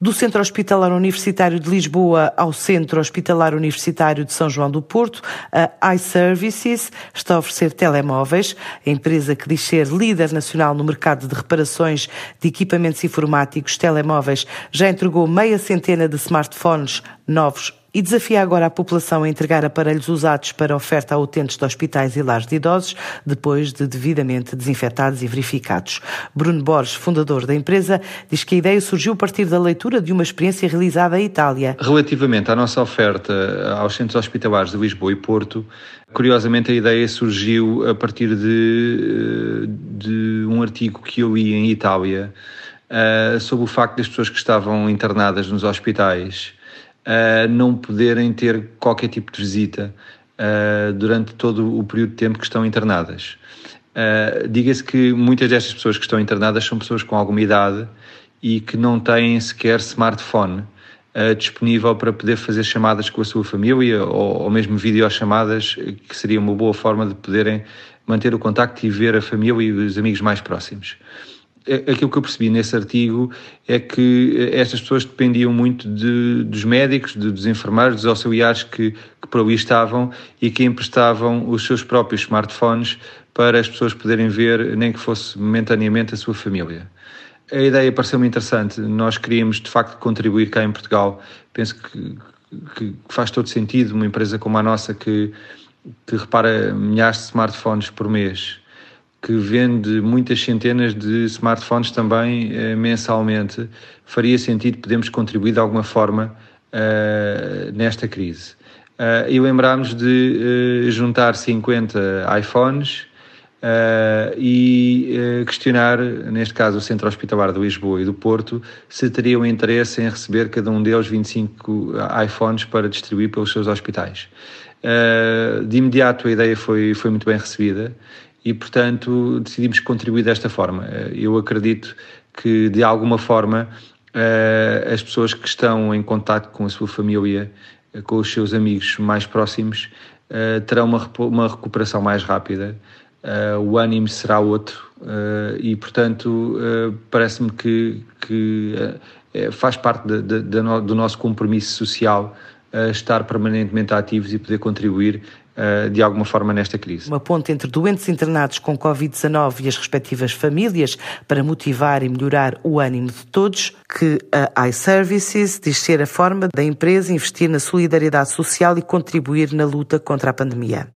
Do Centro Hospitalar Universitário de Lisboa ao Centro Hospitalar Universitário de São João do Porto, a iServices está a oferecer telemóveis. A empresa que diz ser líder nacional no mercado de reparações de equipamentos informáticos telemóveis já entregou meia centena de smartphones novos e desafia agora a população a entregar aparelhos usados para oferta a utentes de hospitais e lares de idosos, depois de devidamente desinfetados e verificados. Bruno Borges, fundador da empresa, diz que a ideia surgiu a partir da leitura de uma experiência realizada em Itália. Relativamente à nossa oferta aos centros hospitalares de Lisboa e Porto, curiosamente a ideia surgiu a partir de, de um artigo que eu li em Itália uh, sobre o facto das pessoas que estavam internadas nos hospitais uh, não poderem ter qualquer tipo de visita uh, durante todo o período de tempo que estão internadas. Uh, Diga-se que muitas destas pessoas que estão internadas são pessoas com alguma idade e que não têm sequer smartphone disponível para poder fazer chamadas com a sua família ou, ou mesmo videochamadas, que seria uma boa forma de poderem manter o contacto e ver a família e os amigos mais próximos. Aquilo que eu percebi nesse artigo é que estas pessoas dependiam muito de, dos médicos, de, dos enfermeiros, dos auxiliares que, que por ali estavam e que emprestavam os seus próprios smartphones para as pessoas poderem ver, nem que fosse momentaneamente, a sua família. A ideia pareceu-me interessante. Nós queríamos, de facto, contribuir cá em Portugal. Penso que, que faz todo sentido uma empresa como a nossa que, que repara milhares de smartphones por mês que vende muitas centenas de smartphones também eh, mensalmente, faria sentido podermos contribuir de alguma forma uh, nesta crise. Uh, e lembrámos de uh, juntar 50 iPhones e questionar, neste caso, o Centro Hospitalar de Lisboa e do Porto, se teriam interesse em receber cada um deles 25 iPhones para distribuir pelos seus hospitais. de imediato a ideia foi, foi muito bem recebida e, portanto, decidimos contribuir desta forma. Eh, eu acredito que, de alguma forma, eh, as pessoas que estão em contato com a sua família, eh, com os seus amigos mais próximos, terão uma, uma recuperação mais rápida, o ânimo será outro e, portanto, parece-me que, que faz parte de, de, de, do nosso compromisso social estar permanentemente ativos e poder contribuir uh, de alguma forma nesta crise. Uma ponte entre doentes internados com Covid-19 e as respectivas famílias para motivar e melhorar o ânimo de todos, que a iServices diz ser a forma da empresa investir na solidariedade social e contribuir na luta contra a pandemia.